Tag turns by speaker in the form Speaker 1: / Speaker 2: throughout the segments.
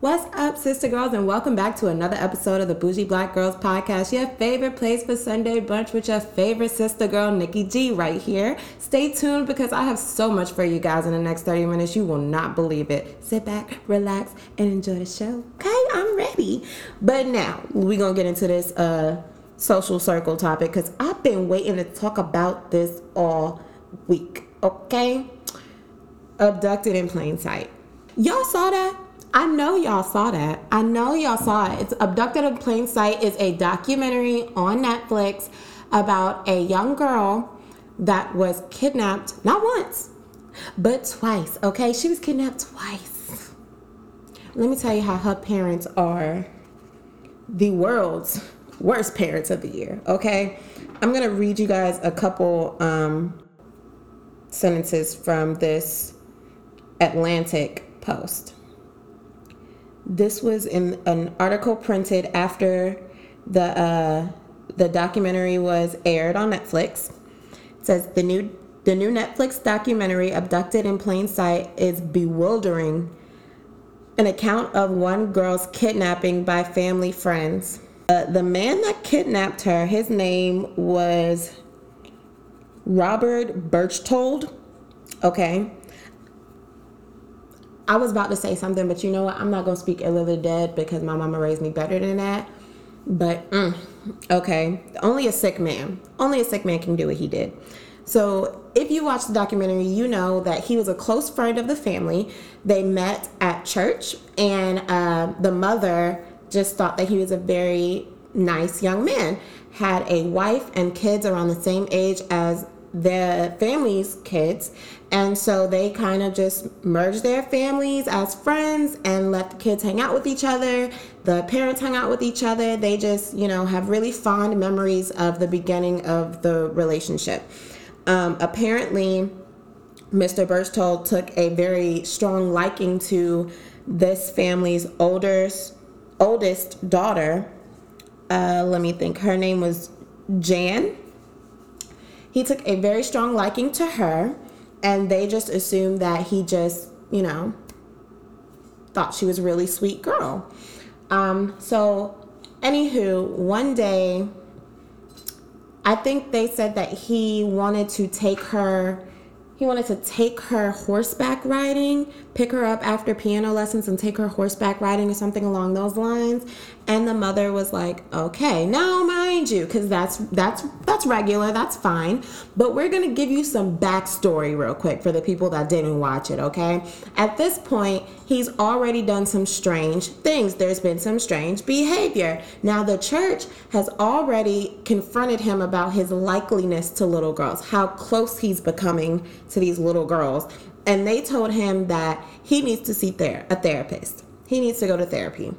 Speaker 1: What's up, sister girls, and welcome back to another episode of the Bougie Black Girls Podcast, your favorite place for Sunday brunch with your favorite sister girl, Nikki G, right here. Stay tuned because I have so much for you guys in the next 30 minutes. You will not believe it. Sit back, relax, and enjoy the show. Okay, I'm ready. But now, we're to get into this uh, social circle topic because I've been waiting to talk about this all week. Okay? Abducted in plain sight. Y'all saw that? I know y'all saw that. I know y'all saw it. It's Abducted in Plain Sight is a documentary on Netflix about a young girl that was kidnapped not once, but twice. Okay, she was kidnapped twice. Let me tell you how her parents are the world's worst parents of the year. Okay, I'm gonna read you guys a couple um, sentences from this Atlantic post. This was in an article printed after the uh, the documentary was aired on Netflix. It says the new the new Netflix documentary "Abducted in Plain Sight" is bewildering. An account of one girl's kidnapping by family friends. Uh, the man that kidnapped her, his name was Robert Berchtold. Okay. I was about to say something, but you know what? I'm not gonna speak ill of the dead because my mama raised me better than that. But mm, okay, only a sick man, only a sick man can do what he did. So if you watch the documentary, you know that he was a close friend of the family. They met at church, and uh, the mother just thought that he was a very nice young man. Had a wife and kids around the same age as the family's kids. And so they kind of just merged their families as friends and let the kids hang out with each other. The parents hang out with each other. They just, you know, have really fond memories of the beginning of the relationship. Um, apparently, Mr. Berchtold took a very strong liking to this family's oldest, oldest daughter. Uh, let me think. Her name was Jan he took a very strong liking to her, and they just assumed that he just, you know, thought she was a really sweet girl. Um, so, anywho, one day, I think they said that he wanted to take her he wanted to take her horseback riding, pick her up after piano lessons and take her horseback riding or something along those lines. And the mother was like, "Okay, now mind you, because that's that's that's regular, that's fine. But we're gonna give you some backstory real quick for the people that didn't watch it. Okay, at this point, he's already done some strange things. There's been some strange behavior. Now the church has already confronted him about his likeliness to little girls, how close he's becoming to these little girls. And they told him that he needs to see ther- a therapist. He needs to go to therapy.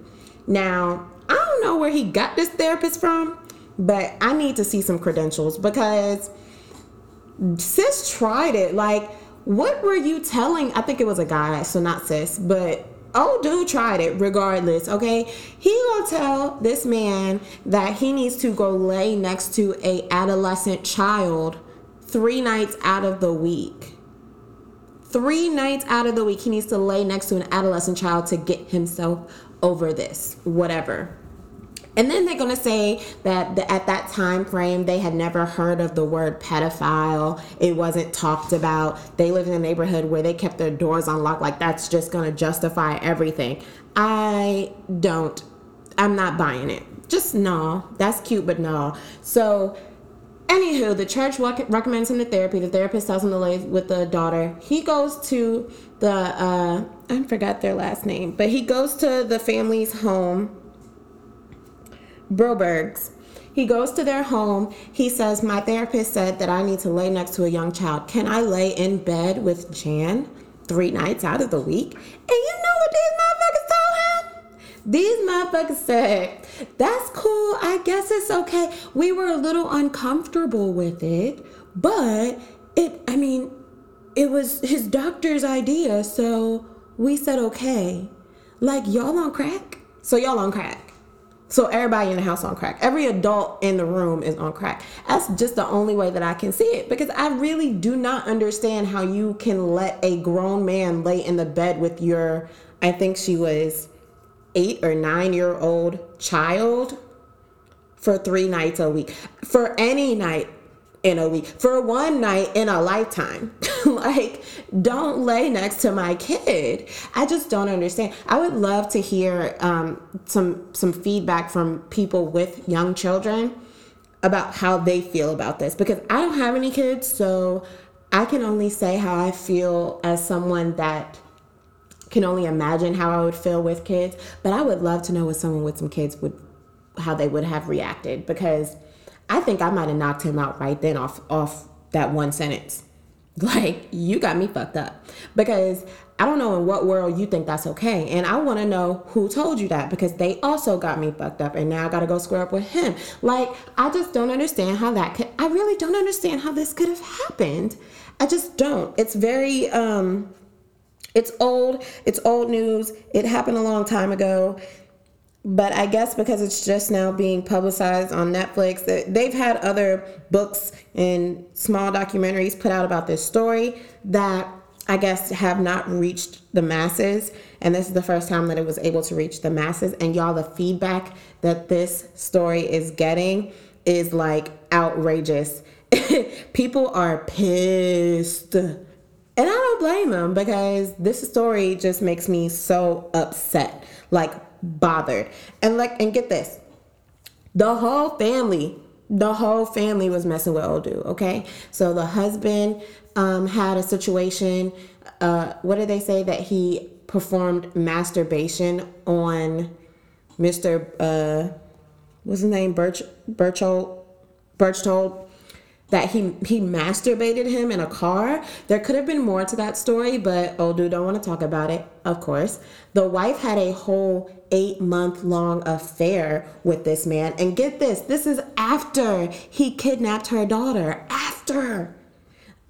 Speaker 1: Now, I don't know where he got this therapist from, but I need to see some credentials because sis tried it. Like, what were you telling? I think it was a guy, so not sis, but oh dude tried it regardless okay he gonna tell this man that he needs to go lay next to a adolescent child three nights out of the week. Three nights out of the week, he needs to lay next to an adolescent child to get himself over this, whatever. And then they're going to say that the, at that time frame, they had never heard of the word pedophile. It wasn't talked about. They lived in a neighborhood where they kept their doors unlocked. Like, that's just going to justify everything. I don't, I'm not buying it. Just no. That's cute, but no. So, Anywho, the church recommends him to therapy. The therapist tells him to lay with the daughter. He goes to the, uh, I forgot their last name, but he goes to the family's home, Brobergs. He goes to their home. He says, My therapist said that I need to lay next to a young child. Can I lay in bed with Jan three nights out of the week? And you know what these motherfuckers told him? These motherfuckers said, that's cool. I guess it's okay. We were a little uncomfortable with it, but it, I mean, it was his doctor's idea, so we said okay. Like, y'all on crack? So, y'all on crack. So, everybody in the house on crack. Every adult in the room is on crack. That's just the only way that I can see it because I really do not understand how you can let a grown man lay in the bed with your, I think she was eight or nine year old child for three nights a week, for any night in a week, for one night in a lifetime. like, don't lay next to my kid. I just don't understand. I would love to hear um, some some feedback from people with young children about how they feel about this because I don't have any kids, so I can only say how I feel as someone that can only imagine how I would feel with kids. But I would love to know what someone with some kids would how they would have reacted because I think I might have knocked him out right then off off that one sentence. Like, you got me fucked up. Because I don't know in what world you think that's okay. And I want to know who told you that because they also got me fucked up and now I got to go square up with him. Like, I just don't understand how that could, I really don't understand how this could have happened. I just don't. It's very, um, it's old, it's old news. It happened a long time ago but I guess because it's just now being publicized on Netflix, they've had other books and small documentaries put out about this story that I guess have not reached the masses. And this is the first time that it was able to reach the masses. And y'all, the feedback that this story is getting is like outrageous. People are pissed. And I don't blame them because this story just makes me so upset. Like, bothered. And like, and get this, the whole family, the whole family was messing with Odu. Okay, so the husband um, had a situation. Uh, what did they say that he performed masturbation on Mr. Uh, what's his name? Birch Birchold Berchtold that he he masturbated him in a car. There could have been more to that story, but old dude don't want to talk about it, of course. The wife had a whole eight month long affair with this man. And get this, this is after he kidnapped her daughter. After.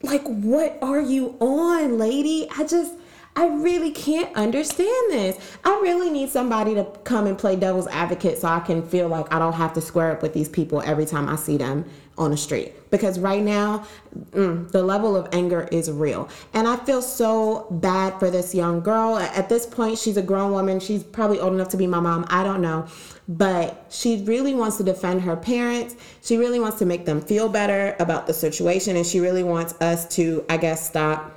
Speaker 1: Like, what are you on, lady? I just I really can't understand this. I really need somebody to come and play devil's advocate so I can feel like I don't have to square up with these people every time I see them on the street. Because right now, mm, the level of anger is real. And I feel so bad for this young girl. At this point, she's a grown woman. She's probably old enough to be my mom. I don't know. But she really wants to defend her parents. She really wants to make them feel better about the situation. And she really wants us to, I guess, stop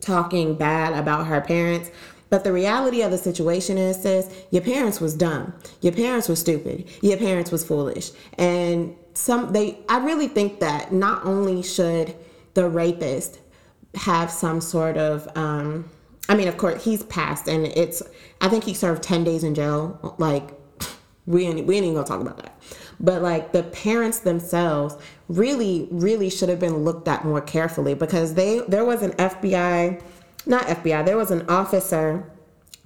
Speaker 1: talking bad about her parents. But the reality of the situation is, sis, your parents was dumb. Your parents were stupid. Your parents was foolish. And some they I really think that not only should the rapist have some sort of um I mean, of course, he's passed, and it's. I think he served ten days in jail. Like, we ain't, we ain't even gonna talk about that. But like the parents themselves really, really should have been looked at more carefully because they there was an FBI, not FBI, there was an officer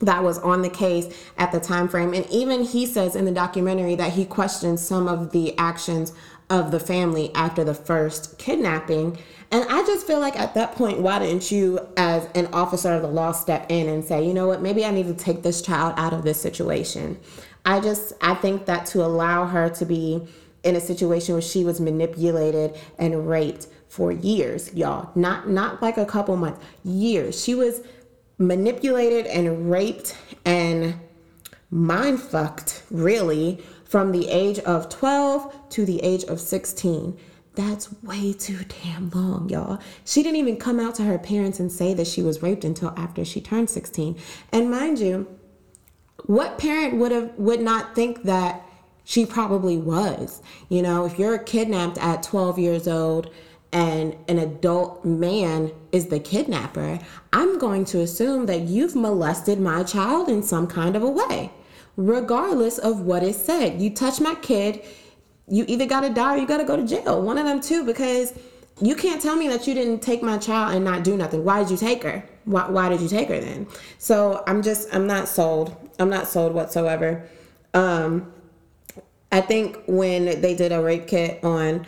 Speaker 1: that was on the case at the time frame and even he says in the documentary that he questions some of the actions of the family after the first kidnapping and i just feel like at that point why didn't you as an officer of the law step in and say you know what maybe i need to take this child out of this situation i just i think that to allow her to be in a situation where she was manipulated and raped for years, y'all. Not not like a couple months, years. She was manipulated and raped and mind fucked, really, from the age of 12 to the age of 16. That's way too damn long, y'all. She didn't even come out to her parents and say that she was raped until after she turned 16. And mind you, what parent would have would not think that she probably was. You know, if you're kidnapped at 12 years old and an adult man is the kidnapper, I'm going to assume that you've molested my child in some kind of a way, regardless of what is said. You touch my kid, you either got to die or you got to go to jail. One of them two, because you can't tell me that you didn't take my child and not do nothing. Why did you take her? Why, why did you take her then? So I'm just, I'm not sold. I'm not sold whatsoever. Um, I think when they did a rape kit on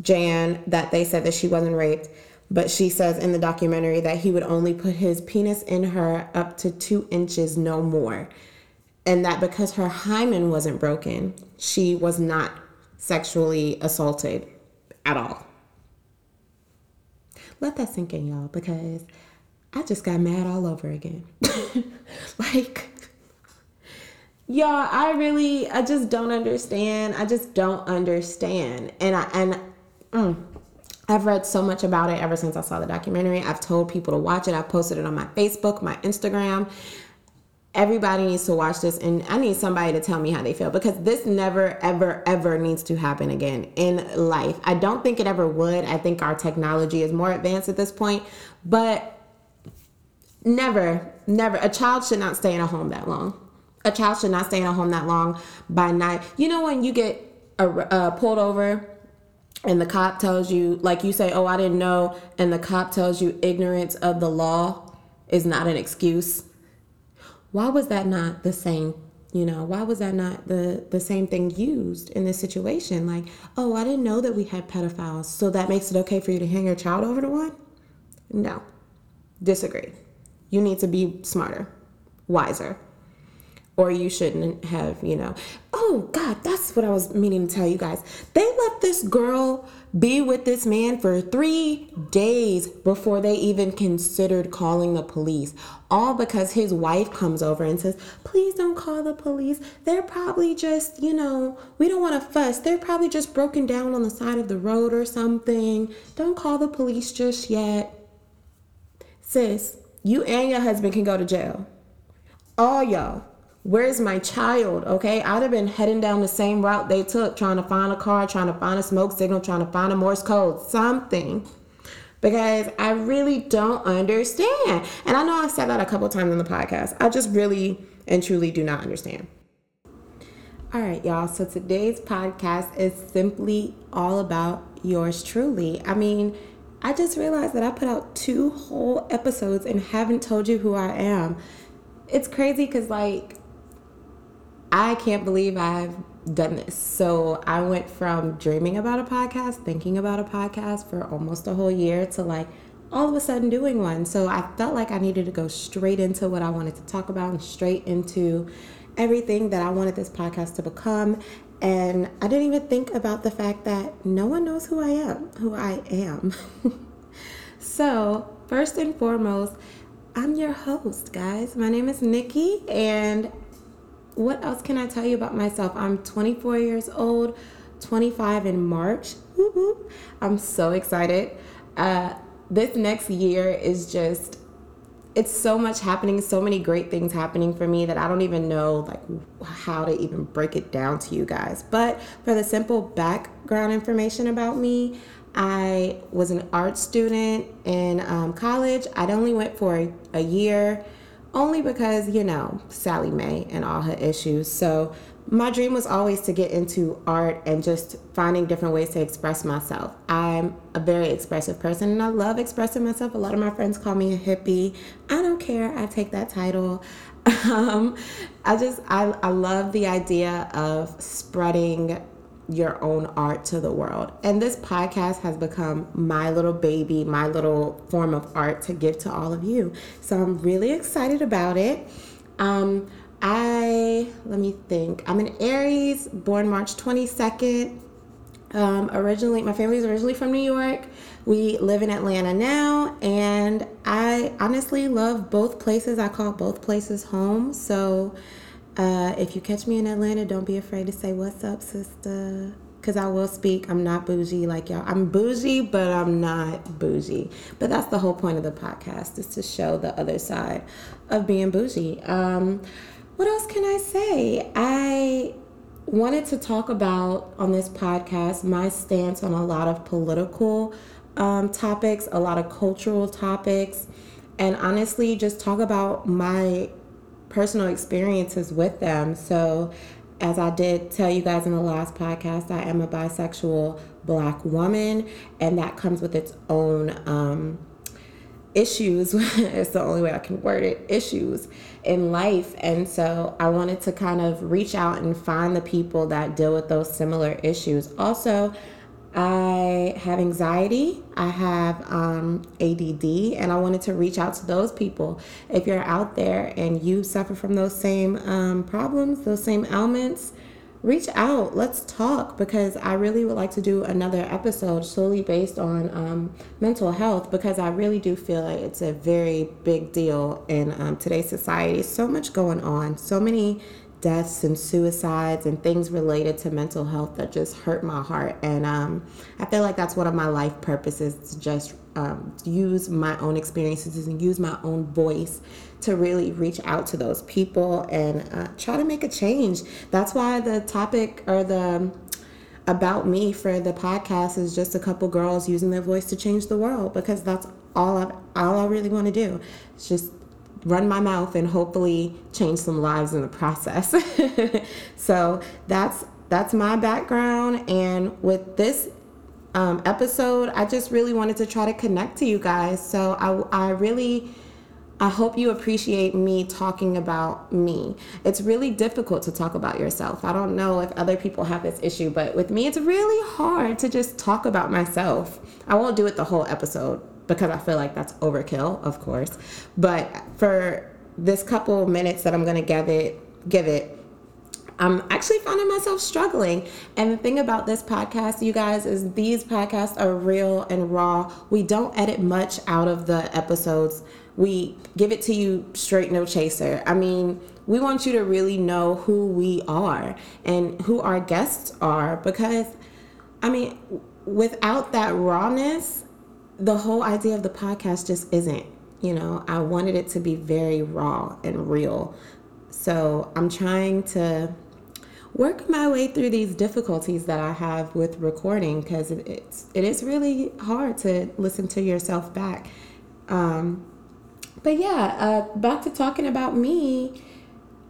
Speaker 1: Jan, that they said that she wasn't raped, but she says in the documentary that he would only put his penis in her up to two inches, no more. And that because her hymen wasn't broken, she was not sexually assaulted at all. Let that sink in, y'all, because I just got mad all over again. like, Y'all, I really, I just don't understand. I just don't understand. And I, and, mm, I've read so much about it ever since I saw the documentary. I've told people to watch it. I've posted it on my Facebook, my Instagram. Everybody needs to watch this, and I need somebody to tell me how they feel because this never, ever, ever needs to happen again in life. I don't think it ever would. I think our technology is more advanced at this point, but never, never. A child should not stay in a home that long a child should not stay in a home that long by night. You know when you get uh, pulled over and the cop tells you, like you say, "Oh, I didn't know," and the cop tells you ignorance of the law is not an excuse. Why was that not the same? You know, why was that not the the same thing used in this situation? Like, oh, I didn't know that we had pedophiles, so that makes it okay for you to hang your child over to one? No, disagree. You need to be smarter, wiser or you shouldn't have, you know. Oh, God, that's what I was meaning to tell you guys. They let this girl be with this man for three days before they even considered calling the police. All because his wife comes over and says, Please don't call the police. They're probably just, you know, we don't want to fuss. They're probably just broken down on the side of the road or something. Don't call the police just yet. Sis, you and your husband can go to jail. All y'all Where's my child? Okay, I'd have been heading down the same route they took, trying to find a car, trying to find a smoke signal, trying to find a Morse code, something. Because I really don't understand. And I know I've said that a couple times in the podcast. I just really and truly do not understand. All right, y'all. So today's podcast is simply all about yours truly. I mean, I just realized that I put out two whole episodes and haven't told you who I am. It's crazy because, like, I can't believe I've done this. So I went from dreaming about a podcast, thinking about a podcast for almost a whole year to like all of a sudden doing one. So I felt like I needed to go straight into what I wanted to talk about and straight into everything that I wanted this podcast to become. And I didn't even think about the fact that no one knows who I am, who I am. so, first and foremost, I'm your host, guys. My name is Nikki, and what else can I tell you about myself? I'm 24 years old, 25 in March. I'm so excited. Uh, this next year is just it's so much happening so many great things happening for me that i don't even know like how to even break it down to you guys but for the simple background information about me i was an art student in um, college i'd only went for a, a year only because, you know, Sallie Mae and all her issues. So my dream was always to get into art and just finding different ways to express myself. I'm a very expressive person and I love expressing myself. A lot of my friends call me a hippie. I don't care. I take that title. Um, I just, I, I love the idea of spreading your own art to the world. And this podcast has become my little baby, my little form of art to give to all of you. So I'm really excited about it. Um, I, let me think, I'm an Aries, born March 22nd. Um, originally, my family is originally from New York. We live in Atlanta now, and I honestly love both places. I call both places home. So, uh, if you catch me in Atlanta, don't be afraid to say, What's up, sister? Because I will speak. I'm not bougie like y'all. I'm bougie, but I'm not bougie. But that's the whole point of the podcast is to show the other side of being bougie. Um, what else can I say? I wanted to talk about on this podcast my stance on a lot of political um, topics, a lot of cultural topics, and honestly, just talk about my personal experiences with them. So, as I did tell you guys in the last podcast, I am a bisexual black woman, and that comes with its own um, issues. it's the only way I can word it issues in life. And so I wanted to kind of reach out and find the people that deal with those similar issues. Also, I have anxiety, I have um, ADD, and I wanted to reach out to those people. If you're out there and you suffer from those same um, problems, those same ailments, reach out. Let's talk because I really would like to do another episode solely based on um, mental health because I really do feel like it's a very big deal in um, today's society. So much going on, so many deaths and suicides and things related to mental health that just hurt my heart. And um, I feel like that's one of my life purposes to just um, use my own experiences and use my own voice to really reach out to those people and uh, try to make a change. That's why the topic or the about me for the podcast is just a couple girls using their voice to change the world because that's all I all I really want to do. It's just run my mouth and hopefully change some lives in the process. so that's that's my background and with this um, episode i just really wanted to try to connect to you guys so i, I really I hope you appreciate me talking about me. It's really difficult to talk about yourself. I don't know if other people have this issue, but with me, it's really hard to just talk about myself. I won't do it the whole episode because I feel like that's overkill, of course. But for this couple minutes that I'm going to give it, give it, I'm actually finding myself struggling. And the thing about this podcast, you guys, is these podcasts are real and raw. We don't edit much out of the episodes. We give it to you straight, no chaser. I mean, we want you to really know who we are and who our guests are because, I mean, without that rawness, the whole idea of the podcast just isn't. You know, I wanted it to be very raw and real. So I'm trying to work my way through these difficulties that I have with recording because it's it is really hard to listen to yourself back. Um, but yeah, uh, back to talking about me.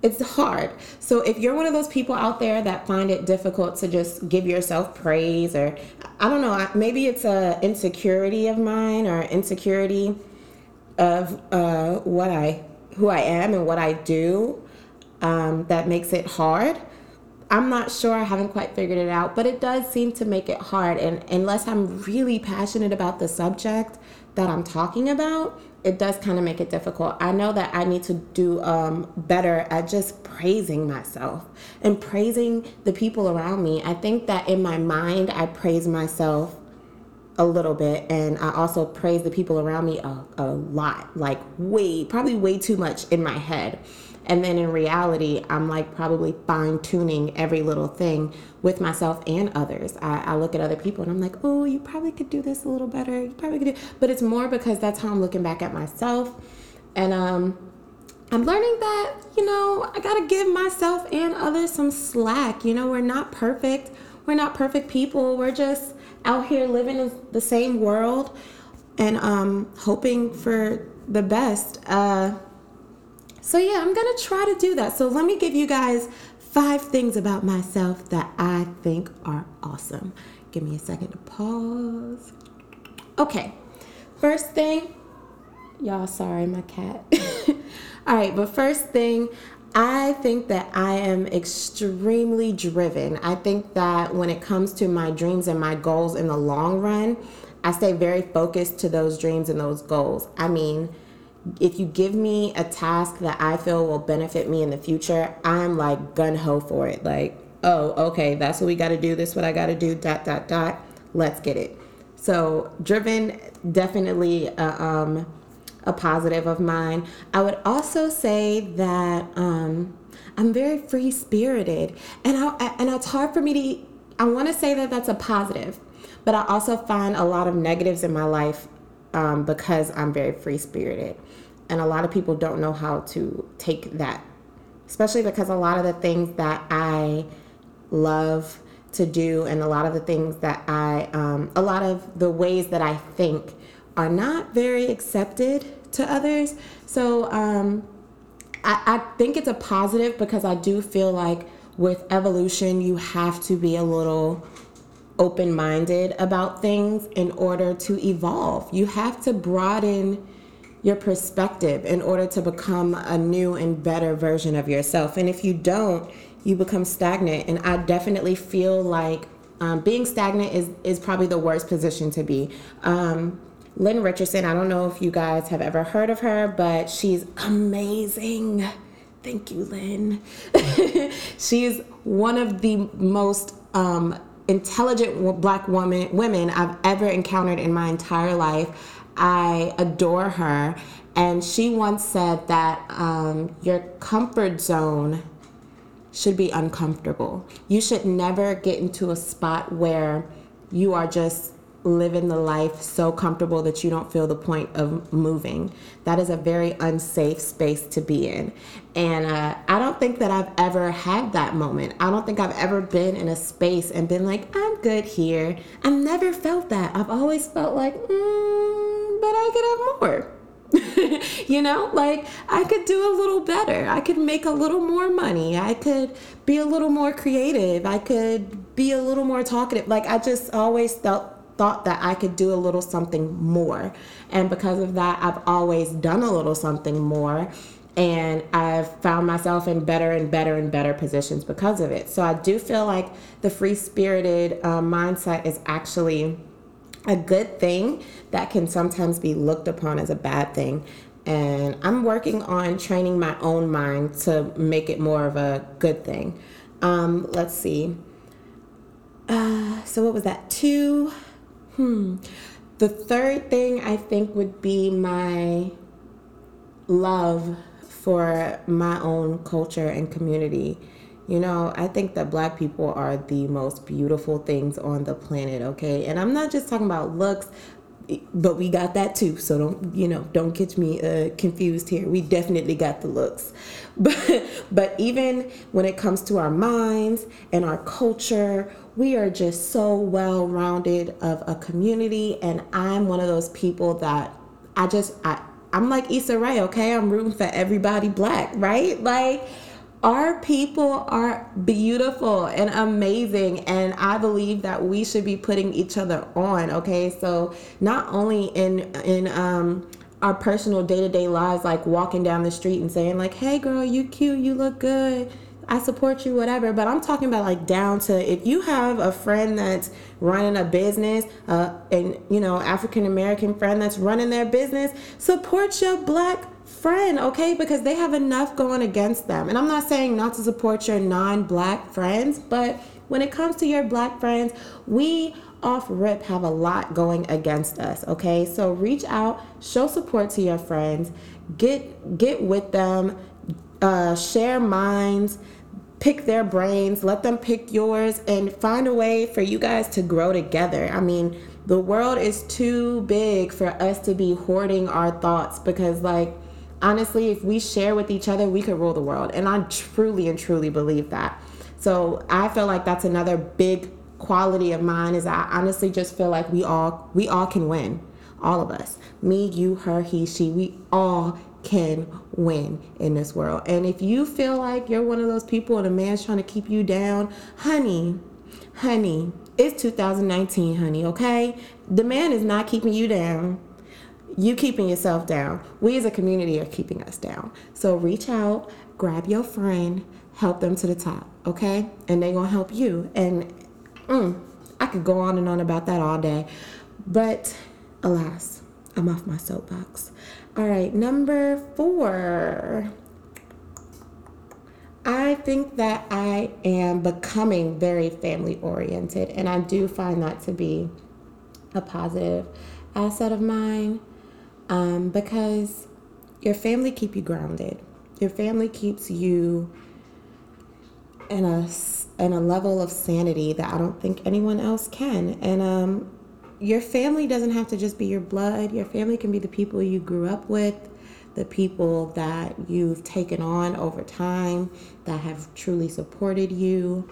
Speaker 1: It's hard. So if you're one of those people out there that find it difficult to just give yourself praise, or I don't know, maybe it's a insecurity of mine or insecurity of uh, what I who I am and what I do um, that makes it hard I'm not sure. I haven't quite figured it out, but it does seem to make it hard. And unless I'm really passionate about the subject that I'm talking about, it does kind of make it difficult. I know that I need to do um, better at just praising myself and praising the people around me. I think that in my mind, I praise myself a little bit and I also praise the people around me a, a lot, like way, probably way too much in my head. And then in reality, I'm like probably fine tuning every little thing with myself and others. I, I, look at other people and I'm like, oh, you probably could do this a little better. You probably could do, but it's more because that's how I'm looking back at myself. And um, I'm learning that, you know, I gotta give myself and others some slack. You know, we're not perfect. We're not perfect people. We're just out here living in the same world and um, hoping for the best. Uh, so, yeah, I'm going to try to do that. So, let me give you guys five things about myself that I think are awesome. Give me a second to pause. Okay, first thing, y'all, sorry, my cat. All right, but first thing, I think that I am extremely driven. I think that when it comes to my dreams and my goals in the long run, I stay very focused to those dreams and those goals. I mean, if you give me a task that I feel will benefit me in the future, I'm like gun ho for it. Like, oh, okay, that's what we got to do. This what I got to do. Dot dot dot. Let's get it. So driven, definitely a, um, a positive of mine. I would also say that um, I'm very free spirited, and I, and it's hard for me to. I want to say that that's a positive, but I also find a lot of negatives in my life um, because I'm very free spirited. And a lot of people don't know how to take that, especially because a lot of the things that I love to do and a lot of the things that I, um, a lot of the ways that I think are not very accepted to others. So um, I, I think it's a positive because I do feel like with evolution, you have to be a little open minded about things in order to evolve. You have to broaden your perspective in order to become a new and better version of yourself. And if you don't, you become stagnant. And I definitely feel like um, being stagnant is, is probably the worst position to be. Um, Lynn Richardson, I don't know if you guys have ever heard of her, but she's amazing. Thank you, Lynn. she's one of the most um, intelligent black woman women I've ever encountered in my entire life. I adore her, and she once said that um, your comfort zone should be uncomfortable. You should never get into a spot where you are just living the life so comfortable that you don't feel the point of moving. That is a very unsafe space to be in. And uh, I don't think that I've ever had that moment. I don't think I've ever been in a space and been like, I'm good here. I've never felt that. I've always felt like, mm, but I could have more. you know, like I could do a little better. I could make a little more money. I could be a little more creative. I could be a little more talkative. Like I just always felt thought that I could do a little something more. And because of that, I've always done a little something more. And I've found myself in better and better and better positions because of it. So I do feel like the free spirited uh, mindset is actually a good thing that can sometimes be looked upon as a bad thing. And I'm working on training my own mind to make it more of a good thing. Um, let's see. Uh, so, what was that? Two Hmm. The third thing I think would be my love for my own culture and community. You know, I think that black people are the most beautiful things on the planet, okay? And I'm not just talking about looks, but we got that too. So don't, you know, don't get me uh, confused here. We definitely got the looks. But but even when it comes to our minds and our culture, we are just so well rounded of a community and i'm one of those people that i just i i'm like Issa Rae, okay i'm rooting for everybody black right like our people are beautiful and amazing and i believe that we should be putting each other on okay so not only in in um our personal day-to-day lives like walking down the street and saying like hey girl you cute you look good I support you, whatever. But I'm talking about like down to if you have a friend that's running a business, uh, and you know, African American friend that's running their business, support your black friend, okay? Because they have enough going against them. And I'm not saying not to support your non black friends, but when it comes to your black friends, we off rip have a lot going against us, okay? So reach out, show support to your friends, get get with them, uh, share minds pick their brains, let them pick yours, and find a way for you guys to grow together. I mean, the world is too big for us to be hoarding our thoughts because, like, honestly, if we share with each other, we could rule the world. And I truly and truly believe that. So I feel like that's another big quality of mine is I honestly just feel like we all we all can win. All of us. Me, you, her, he, she, we all can win in this world. And if you feel like you're one of those people and a man's trying to keep you down, honey, honey, it's 2019, honey, okay? The man is not keeping you down. You keeping yourself down. We as a community are keeping us down. So reach out, grab your friend, help them to the top, okay? And they're gonna help you. And mm, I could go on and on about that all day. But alas, I'm off my soapbox. All right, number four. I think that I am becoming very family oriented, and I do find that to be a positive asset of mine um, because your family keep you grounded. Your family keeps you in a in a level of sanity that I don't think anyone else can. And um, your family doesn't have to just be your blood. Your family can be the people you grew up with, the people that you've taken on over time that have truly supported you.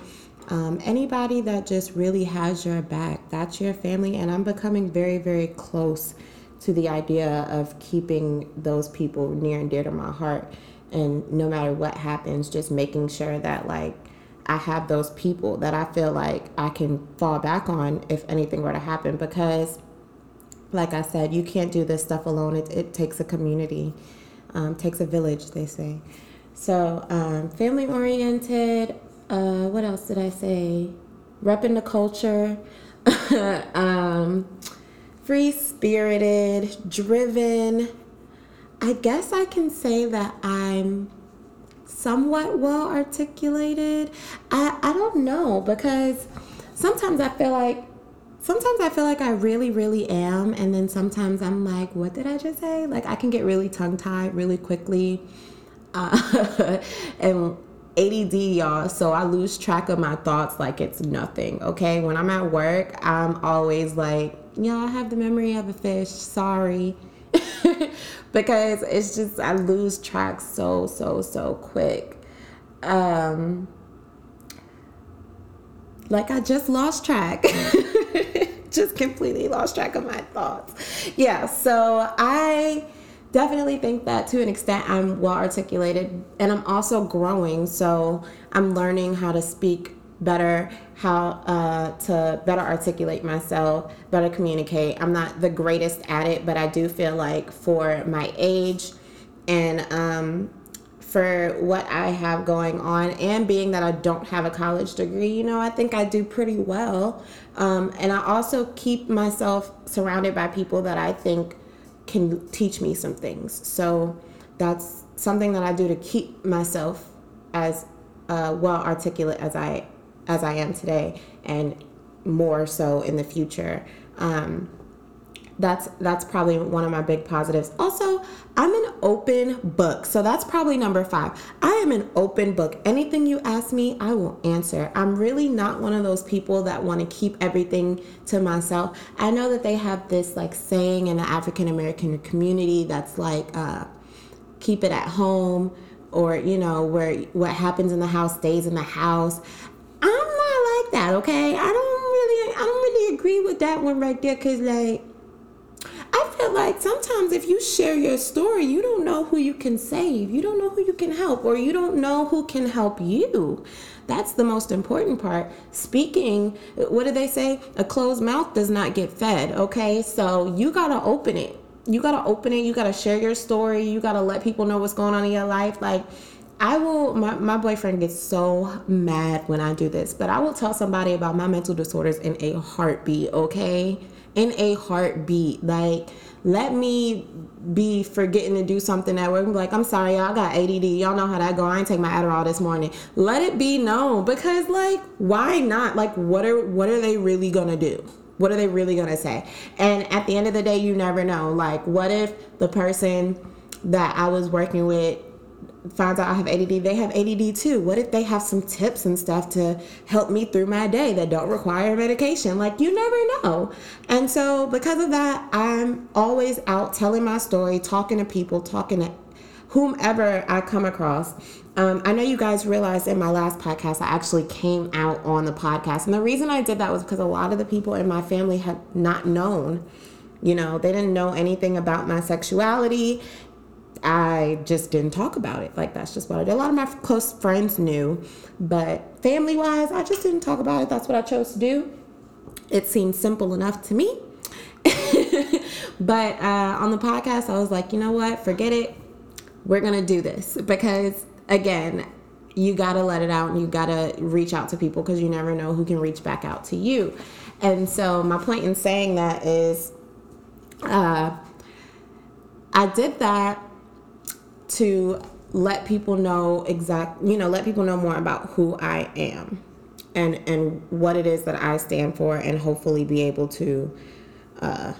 Speaker 1: Um, anybody that just really has your back, that's your family. And I'm becoming very, very close to the idea of keeping those people near and dear to my heart. And no matter what happens, just making sure that, like, I have those people that I feel like I can fall back on if anything were to happen because like I said, you can't do this stuff alone. It, it takes a community, um, takes a village, they say. So, um, family oriented. Uh, what else did I say? Repping the culture. um, free spirited, driven. I guess I can say that I'm somewhat well articulated. I, I don't know because sometimes I feel like sometimes I feel like I really, really am. And then sometimes I'm like, what did I just say? Like I can get really tongue tied really quickly. Uh, and ADD, y'all, so I lose track of my thoughts like it's nothing. Okay, when I'm at work, I'm always like, yeah, I have the memory of a fish. Sorry. because it's just I lose track so so so quick. Um like I just lost track. just completely lost track of my thoughts. Yeah, so I definitely think that to an extent I'm well articulated and I'm also growing. So I'm learning how to speak better, how uh, to better articulate myself, better communicate. I'm not the greatest at it, but I do feel like for my age and um, for what I have going on, and being that I don't have a college degree, you know, I think I do pretty well. Um, and I also keep myself surrounded by people that I think can teach me some things. So that's something that I do to keep myself as uh, well articulate as I as I am today, and more so in the future. Um, that's that's probably one of my big positives. Also, I'm an open book. So that's probably number 5. I am an open book. Anything you ask me, I will answer. I'm really not one of those people that want to keep everything to myself. I know that they have this like saying in the African American community that's like uh, keep it at home or you know where what happens in the house stays in the house. I'm not like that, okay? I don't really I don't really agree with that one right there cuz like I feel like sometimes if you share your story, you don't know who you can save, you don't know who you can help, or you don't know who can help you. That's the most important part. Speaking, what do they say? A closed mouth does not get fed, okay? So you gotta open it. You gotta open it, you gotta share your story, you gotta let people know what's going on in your life. Like, I will, my, my boyfriend gets so mad when I do this, but I will tell somebody about my mental disorders in a heartbeat, okay? in a heartbeat. Like, let me be forgetting to do something at work. Like, I'm sorry, y'all got ADD. Y'all know how that go. I ain't take my Adderall this morning. Let it be known because, like, why not? Like, what are what are they really gonna do? What are they really gonna say? And at the end of the day, you never know. Like, what if the person that I was working with finds out I have ADD, they have ADD too. What if they have some tips and stuff to help me through my day that don't require medication? Like, you never know. And so, because of that, I'm always out telling my story, talking to people, talking to whomever I come across. Um, I know you guys realized in my last podcast, I actually came out on the podcast. And the reason I did that was because a lot of the people in my family had not known. You know, they didn't know anything about my sexuality I just didn't talk about it. Like that's just what I did. A lot of my close friends knew, but family wise, I just didn't talk about it. That's what I chose to do. It seemed simple enough to me. but uh, on the podcast, I was like, you know what? Forget it. We're gonna do this because again, you gotta let it out and you gotta reach out to people because you never know who can reach back out to you. And so my point in saying that is, uh, I did that to let people know exact you know let people know more about who I am and and what it is that I stand for and hopefully be able to uh,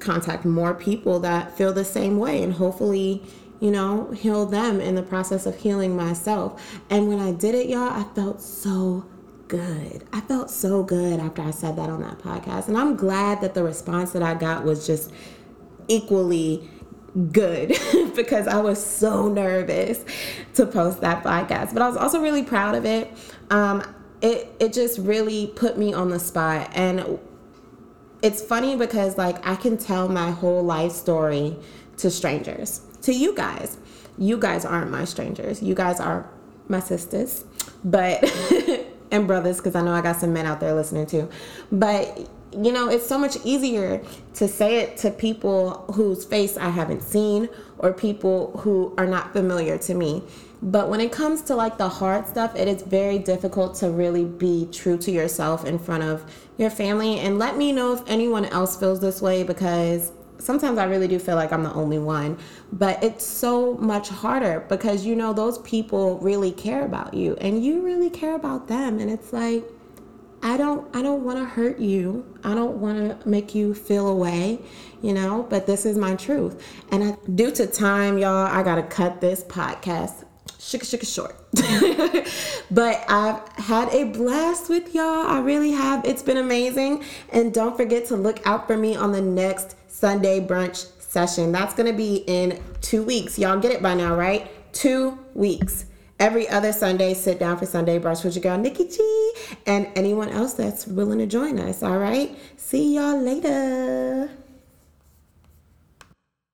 Speaker 1: contact more people that feel the same way and hopefully you know heal them in the process of healing myself. And when I did it y'all I felt so good. I felt so good after I said that on that podcast. And I'm glad that the response that I got was just equally good because I was so nervous to post that podcast. But I was also really proud of it. Um, it it just really put me on the spot and it's funny because like I can tell my whole life story to strangers. To you guys. You guys aren't my strangers. You guys are my sisters. But and brothers because I know I got some men out there listening too. But you know, it's so much easier to say it to people whose face I haven't seen or people who are not familiar to me. But when it comes to like the hard stuff, it is very difficult to really be true to yourself in front of your family. And let me know if anyone else feels this way because sometimes I really do feel like I'm the only one. But it's so much harder because you know, those people really care about you and you really care about them. And it's like, I don't I don't want to hurt you. I don't want to make you feel away, you know, but this is my truth. And I, due to time, y'all, I got to cut this podcast Shika shika short. but I've had a blast with y'all. I really have. It's been amazing. And don't forget to look out for me on the next Sunday brunch session. That's going to be in two weeks. Y'all get it by now, right? Two weeks. Every other Sunday, sit down for Sunday brunch with your girl, Nikki G, and anyone else that's willing to join us. All right. See y'all later.